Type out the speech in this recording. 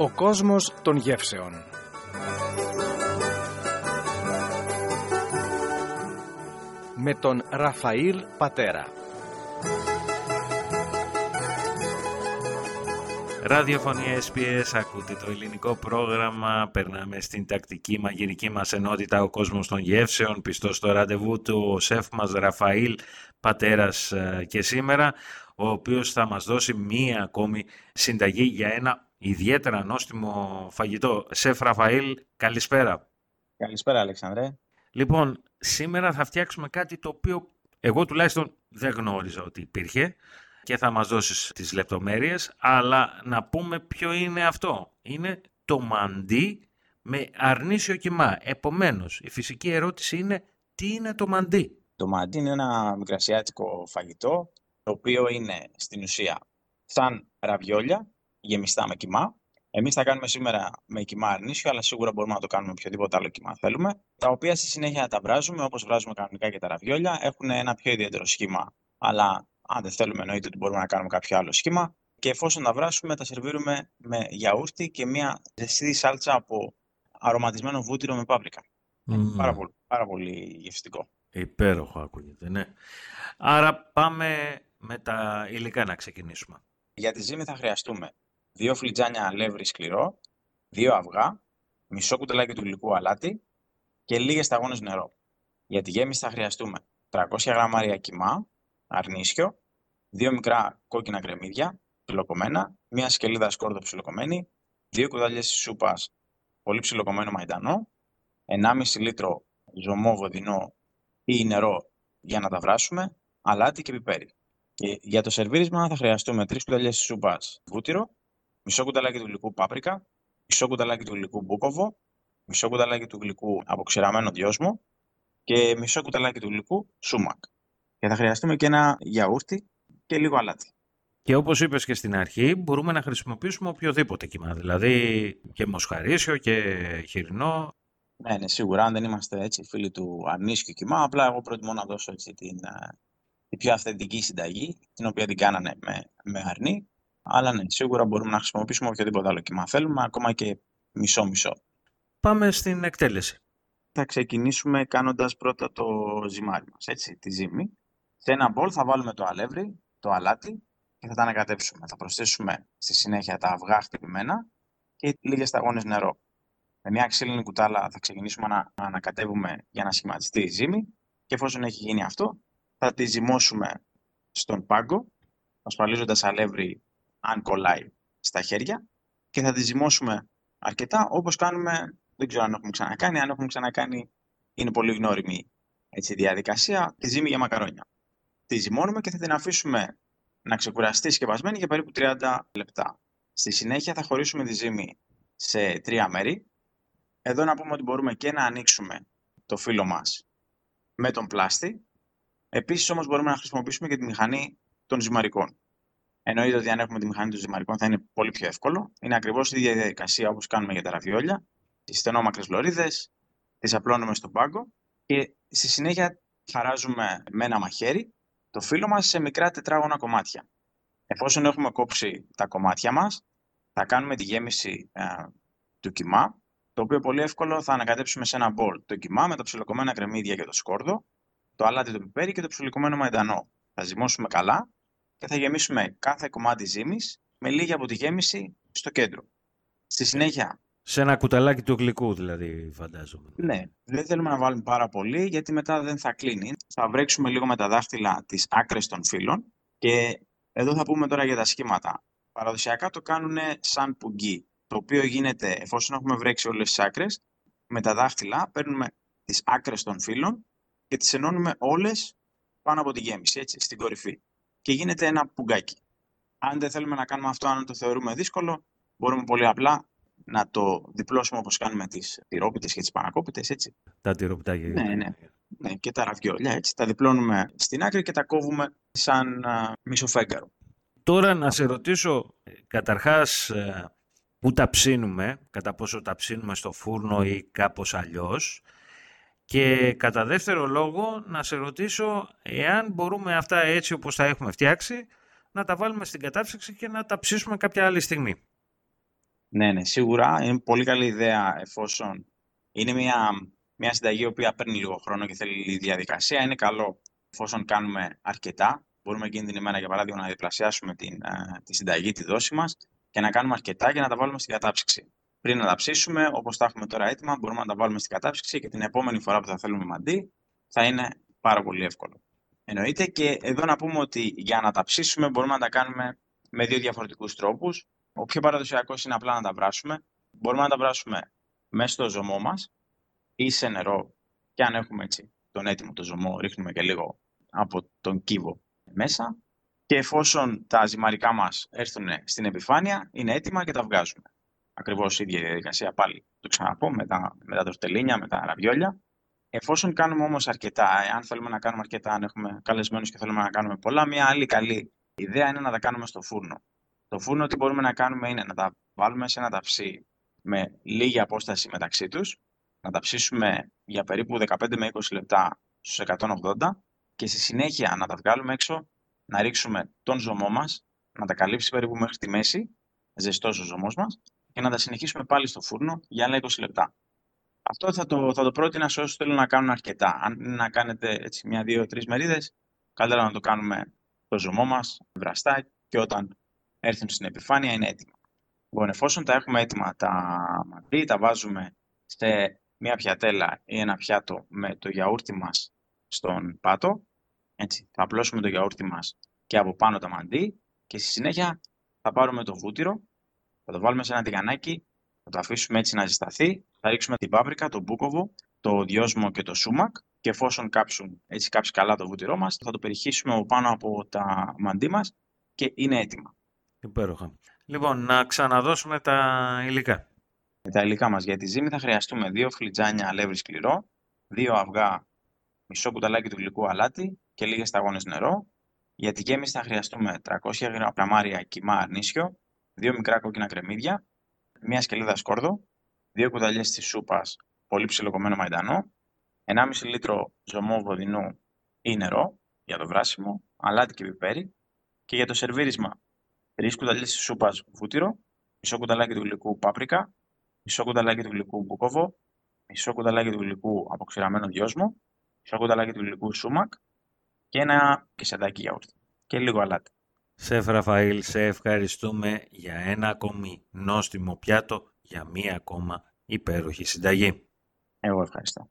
Ο κόσμος των γεύσεων. Με τον Ραφαήλ Πατέρα. Ραδιοφωνία SPS, ακούτε το ελληνικό πρόγραμμα, περνάμε στην τακτική μαγειρική μας ενότητα ο κόσμος των γεύσεων, πιστός στο ραντεβού του ο σεφ μας Ραφαήλ Πατέρας ε, και σήμερα, ο οποίος θα μας δώσει μία ακόμη συνταγή για ένα ιδιαίτερα νόστιμο φαγητό. Σεφ Ραφαήλ, καλησπέρα. Καλησπέρα Αλεξανδρέ. Λοιπόν, σήμερα θα φτιάξουμε κάτι το οποίο εγώ τουλάχιστον δεν γνώριζα ότι υπήρχε και θα μας δώσεις τις λεπτομέρειες, αλλά να πούμε ποιο είναι αυτό. Είναι το μαντί με αρνήσιο κοιμά. Επομένως, η φυσική ερώτηση είναι τι είναι το μαντί; Το μαντί είναι ένα μικρασιάτικο φαγητό, το οποίο είναι στην ουσία σαν ραβιόλια, γεμιστά με κοιμά. Εμείς θα κάνουμε σήμερα με κοιμά αρνήσιο, αλλά σίγουρα μπορούμε να το κάνουμε με οποιοδήποτε άλλο κοιμά θέλουμε. Τα οποία στη συνέχεια τα βράζουμε, όπως βράζουμε κανονικά και τα ραβιόλια, έχουν ένα πιο ιδιαίτερο σχήμα. Αλλά αν δεν θέλουμε, εννοείται ότι μπορούμε να κάνουμε κάποιο άλλο σχήμα. Και εφόσον τα βράσουμε, τα σερβίρουμε με γιαούρτι και μια ζεστή σάλτσα από αρωματισμένο βούτυρο με πάπρικα. Mm. Πάρα, πολύ, πάρα πολύ γευστικό. Υπέροχο ακούγεται, ναι. Άρα πάμε με τα υλικά να ξεκινήσουμε. Για τη ζύμη θα χρειαστούμε δύο φλιτζάνια αλεύρι σκληρό, δύο αυγά, μισό κουταλάκι του γλυκού αλάτι και λίγες σταγόνες νερό. Για τη γέμιση θα χρειαστούμε 300 γραμμάρια κιμά, αρνίσιο, δύο μικρά κόκκινα κρεμμύδια, ψιλοκομμένα, μία σκελίδα σκόρδο ψιλοκομμένη, δύο κουταλιές σούπας πολύ ψιλοκομμένο μαϊντανό, 1,5 λίτρο ζωμό βοδινό ή νερό για να τα βράσουμε, αλάτι και πιπέρι. Και για το σερβίρισμα θα χρειαστούμε 3 κουταλιές σούπας βούτυρο, μισό κουταλάκι του γλυκού πάπρικα, μισό κουταλάκι του γλυκού μπούκοβο, μισό κουταλάκι του γλυκού αποξηραμένο δυόσμο και μισό κουταλάκι του γλυκού σούμακ. Και θα χρειαστούμε και ένα γιαούρτι και λίγο αλάτι. Και όπως είπες και στην αρχή, μπορούμε να χρησιμοποιήσουμε οποιοδήποτε κύμα, δηλαδή και μοσχαρίσιο και χοιρινό. Ναι, ναι, σίγουρα, αν δεν είμαστε έτσι φίλοι του αρνίσκου κοιμά, απλά εγώ προτιμώ να δώσω έτσι την, ε, την πιο αυθεντική συνταγή, την οποία την κάνανε με, με αρνί, αλλά ναι, σίγουρα μπορούμε να χρησιμοποιήσουμε οποιοδήποτε άλλο κοιμά θέλουμε, ακόμα και μισό-μισό. Πάμε στην εκτέλεση. Θα ξεκινήσουμε κάνοντας πρώτα το ζυμάρι μας, έτσι, τη ζύμη. Σε ένα μπολ θα βάλουμε το αλεύρι, το αλάτι και θα τα ανακατέψουμε. Θα προσθέσουμε στη συνέχεια τα αυγά χτυπημένα και λίγες σταγόνες νερό. Με μια ξύλινη κουτάλα θα ξεκινήσουμε να ανακατεύουμε για να σχηματιστεί η ζύμη και εφόσον έχει γίνει αυτό θα τη ζυμώσουμε στον πάγκο ασφαλίζοντας αλεύρι αν κολλάει στα χέρια και θα τη ζυμώσουμε αρκετά όπως κάνουμε, δεν ξέρω αν έχουμε ξανακάνει, αν έχουμε ξανακάνει είναι πολύ γνώριμη έτσι, διαδικασία, τη ζύμη για μακαρόνια τη ζυμώνουμε και θα την αφήσουμε να ξεκουραστεί σκεπασμένη για περίπου 30 λεπτά. Στη συνέχεια θα χωρίσουμε τη ζύμη σε τρία μέρη. Εδώ να πούμε ότι μπορούμε και να ανοίξουμε το φύλλο μας με τον πλάστη. Επίσης όμως μπορούμε να χρησιμοποιήσουμε και τη μηχανή των ζυμαρικών. Εννοείται ότι αν έχουμε τη μηχανή των ζυμαρικών θα είναι πολύ πιο εύκολο. Είναι ακριβώς η ίδια διαδικασία όπως κάνουμε για τα ραβιόλια. Τις στενόμακρες λωρίδες, τις απλώνουμε στον πάγκο και στη συνέχεια χαράζουμε με ένα μαχαίρι το φύλλο μας σε μικρά τετράγωνα κομμάτια. Εφόσον έχουμε κόψει τα κομμάτια μας, θα κάνουμε τη γέμιση ε, του κιμά, το οποίο πολύ εύκολο θα ανακατέψουμε σε ένα μπολ το κιμά με τα ψιλοκομμένα κρεμμύδια και το σκόρδο, το αλάτι το πιπέρι και το ψιλοκομμένο μαϊντανό. Θα ζυμώσουμε καλά και θα γεμίσουμε κάθε κομμάτι ζύμης με λίγη από τη γέμιση στο κέντρο. Στη συνέχεια σε ένα κουταλάκι του γλυκού δηλαδή φαντάζομαι. Ναι, δεν θέλουμε να βάλουμε πάρα πολύ γιατί μετά δεν θα κλείνει. Θα βρέξουμε λίγο με τα δάχτυλα τις άκρες των φύλων και εδώ θα πούμε τώρα για τα σχήματα. Παραδοσιακά το κάνουν σαν πουγγί, το οποίο γίνεται εφόσον έχουμε βρέξει όλες τις άκρες, με τα δάχτυλα παίρνουμε τις άκρες των φύλων και τις ενώνουμε όλες πάνω από τη γέμιση, έτσι, στην κορυφή. Και γίνεται ένα πουγγάκι. Αν δεν θέλουμε να κάνουμε αυτό, αν το θεωρούμε δύσκολο, μπορούμε πολύ απλά να το διπλώσουμε όπως κάνουμε τις τυρόπιτες και τις πανακόπιτες, έτσι. Τα τυρόπιτάκια. Ναι, ναι. ναι, και τα ραβιόλια, έτσι. Τα διπλώνουμε στην άκρη και τα κόβουμε σαν α, μισοφέγγαρο. Τώρα να σε ρωτήσω, καταρχάς, ε, πού τα ψήνουμε, κατά πόσο τα ψήνουμε στο φούρνο ή κάπως αλλιώς. Και κατά δεύτερο λόγο να σε ρωτήσω εάν μπορούμε αυτά έτσι όπως τα έχουμε φτιάξει να τα βάλουμε στην κατάψυξη και να τα ψήσουμε κάποια άλλη στιγμή. Ναι, ναι, σίγουρα είναι πολύ καλή ιδέα εφόσον είναι μια, μια συνταγή η οποία παίρνει λίγο χρόνο και θέλει διαδικασία. Είναι καλό εφόσον κάνουμε αρκετά. Μπορούμε εκείνη την ημέρα, για παράδειγμα, να διπλασιάσουμε την, ε, τη συνταγή, τη δόση μας και να κάνουμε αρκετά και να τα βάλουμε στην κατάψυξη. Πριν να τα ψήσουμε, όπως τα έχουμε τώρα έτοιμα, μπορούμε να τα βάλουμε στην κατάψυξη και την επόμενη φορά που θα θέλουμε μαντί θα είναι πάρα πολύ εύκολο. Εννοείται και εδώ να πούμε ότι για να τα ψήσουμε μπορούμε να τα κάνουμε με δύο διαφορετικούς τρόπους. Ο πιο παραδοσιακός είναι απλά να τα βράσουμε. Μπορούμε να τα βράσουμε μέσα στο ζωμό μας ή σε νερό και αν έχουμε έτσι τον έτοιμο το ζωμό ρίχνουμε και λίγο από τον κύβο μέσα και εφόσον τα ζυμαρικά μας έρθουν στην επιφάνεια είναι έτοιμα και τα βγάζουμε. Ακριβώς η ίδια διαδικασία πάλι το ξαναπώ με τα, με τα τορτελίνια, με τα ραβιόλια Εφόσον κάνουμε όμως αρκετά, αν θέλουμε να κάνουμε αρκετά, αν έχουμε καλεσμένους και θέλουμε να κάνουμε πολλά, μια άλλη καλή ιδέα είναι να τα κάνουμε στο φούρνο. Το φούρνο τι μπορούμε να κάνουμε είναι να τα βάλουμε σε ένα ταψί με λίγη απόσταση μεταξύ τους, να τα ψήσουμε για περίπου 15 με 20 λεπτά στους 180 και στη συνέχεια να τα βγάλουμε έξω, να ρίξουμε τον ζωμό μας, να τα καλύψει περίπου μέχρι τη μέση, ζεστός ο ζωμός μας, και να τα συνεχίσουμε πάλι στο φούρνο για άλλα 20 λεπτά. Αυτό θα το, θα το πρότεινα σε όσους θέλουν να κάνουν αρκετά. Αν είναι να κάνετε έτσι μια, δύο, τρεις μερίδες, καλύτερα να το κάνουμε το ζωμό μας, βραστά και όταν έρθουν στην επιφάνεια είναι έτοιμα. Λοιπόν, εφόσον τα έχουμε έτοιμα τα μαντί, τα βάζουμε σε μια πιατέλα ή ένα πιάτο με το γιαούρτι μας στον πάτο. Έτσι, θα απλώσουμε το γιαούρτι μας και από πάνω τα μαντί και στη συνέχεια θα πάρουμε το βούτυρο, θα το βάλουμε σε ένα τηγανάκι θα το αφήσουμε έτσι να ζεσταθεί. Θα ρίξουμε την πάπρικα, το μπούκοβο, το διόσμο και το σούμακ και εφόσον κάψουν έτσι κάψει καλά το βούτυρό μας, θα το περιχύσουμε από πάνω από τα μαντί μας και είναι έτοιμα. Υπέροχα. Λοιπόν, να ξαναδώσουμε τα υλικά. Τα υλικά μας για τη ζύμη θα χρειαστούμε δύο φλιτζάνια αλεύρι σκληρό, δύο αυγά, μισό κουταλάκι του γλυκού αλάτι και λίγες σταγόνες νερό. Για τη γέμιση θα χρειαστούμε 300 γραμμάρια κιμά αρνίσιο, δύο μικρά κόκκινα κρεμμύδια, μία σκελίδα σκόρδο, δύο κουταλιές της σούπας πολύ ψιλοκομμένο μαϊντανό, 1,5 λίτρο ζωμό βοδινού ή νερό για το βράσιμο, αλάτι και πιπέρι και για το σερβίρισμα 3 κουταλιές της σούπας βούτυρο, μισό κουταλάκι του γλυκού πάπρικα, μισό κουταλάκι του γλυκού μπουκόβο, μισό κουταλάκι του γλυκού αποξηραμένο δυόσμο, μισό κουταλάκι του γλυκού σούμακ και ένα κεσαντάκι γιαούρτι και λίγο αλάτι. Σεφ Ραφαήλ, σε ευχαριστούμε για ένα ακόμη νόστιμο πιάτο, για μία ακόμα υπέροχη συνταγή. Εγώ ευχαριστώ.